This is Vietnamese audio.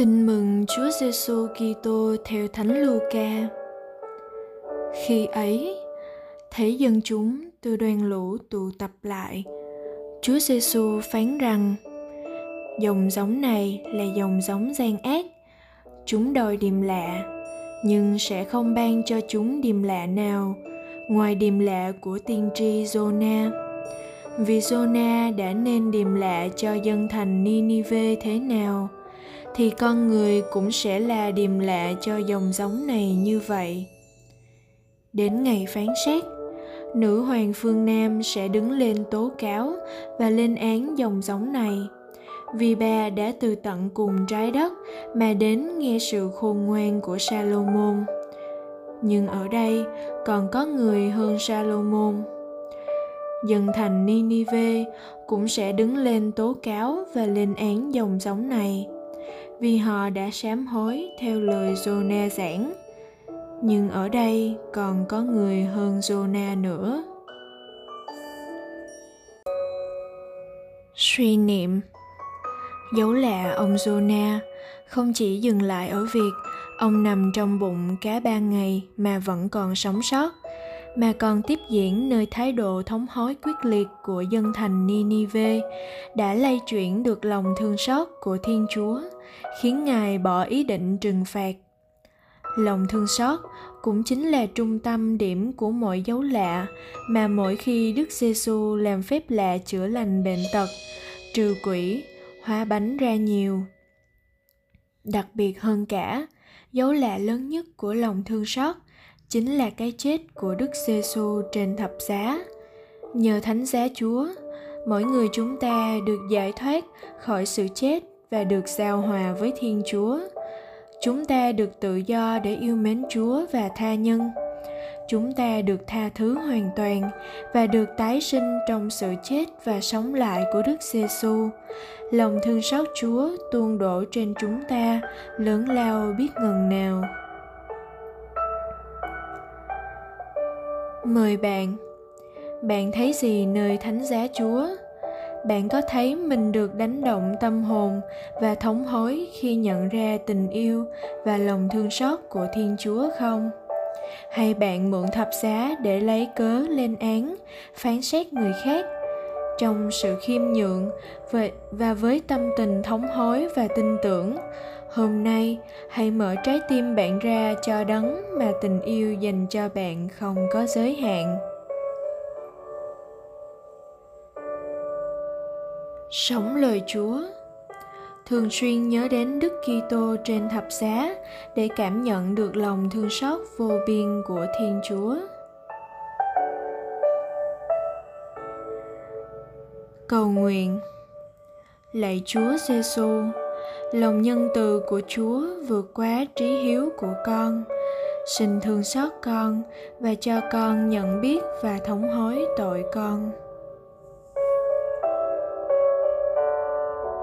Tin mừng Chúa Giêsu Kitô theo Thánh Luca. Khi ấy, thấy dân chúng từ đoàn lũ tụ tập lại, Chúa Giêsu phán rằng: Dòng giống này là dòng giống gian ác. Chúng đòi điềm lạ, nhưng sẽ không ban cho chúng điềm lạ nào ngoài điềm lạ của tiên tri Jonah. Vì Jonah đã nên điềm lạ cho dân thành Ninive thế nào – thì con người cũng sẽ là điềm lạ cho dòng giống này như vậy. Đến ngày phán xét, nữ hoàng phương nam sẽ đứng lên tố cáo và lên án dòng giống này. Vì bà đã từ tận cùng trái đất mà đến nghe sự khôn ngoan của salomon. Nhưng ở đây còn có người hơn salomon. Dân thành Ninive cũng sẽ đứng lên tố cáo và lên án dòng giống này vì họ đã sám hối theo lời Jonah giảng. Nhưng ở đây còn có người hơn Jonah nữa. Suy niệm Dấu lạ ông Jonah không chỉ dừng lại ở việc ông nằm trong bụng cá ba ngày mà vẫn còn sống sót, mà còn tiếp diễn nơi thái độ thống hối quyết liệt của dân thành Ninive đã lay chuyển được lòng thương xót của Thiên Chúa khiến ngài bỏ ý định trừng phạt lòng thương xót cũng chính là trung tâm điểm của mọi dấu lạ mà mỗi khi Đức Giêsu làm phép lạ chữa lành bệnh tật, trừ quỷ, hóa bánh ra nhiều. Đặc biệt hơn cả, dấu lạ lớn nhất của lòng thương xót chính là cái chết của Đức giê -xu trên thập giá. Nhờ thánh giá Chúa, mỗi người chúng ta được giải thoát khỏi sự chết và được giao hòa với thiên chúa chúng ta được tự do để yêu mến chúa và tha nhân chúng ta được tha thứ hoàn toàn và được tái sinh trong sự chết và sống lại của Đức Giêsu. Lòng thương xót Chúa tuôn đổ trên chúng ta lớn lao biết ngần nào. Mời bạn, bạn thấy gì nơi thánh giá Chúa? bạn có thấy mình được đánh động tâm hồn và thống hối khi nhận ra tình yêu và lòng thương xót của thiên chúa không? Hay bạn mượn thập giá để lấy cớ lên án phán xét người khác? Trong sự khiêm nhượng và với tâm tình thống hối và tin tưởng hôm nay hãy mở trái tim bạn ra cho đấng mà tình yêu dành cho bạn không có giới hạn. Sống lời Chúa. Thường xuyên nhớ đến Đức Kitô trên thập giá để cảm nhận được lòng thương xót vô biên của Thiên Chúa. Cầu nguyện. Lạy Chúa Giêsu, lòng nhân từ của Chúa vượt quá trí hiếu của con. Xin thương xót con và cho con nhận biết và thống hối tội con.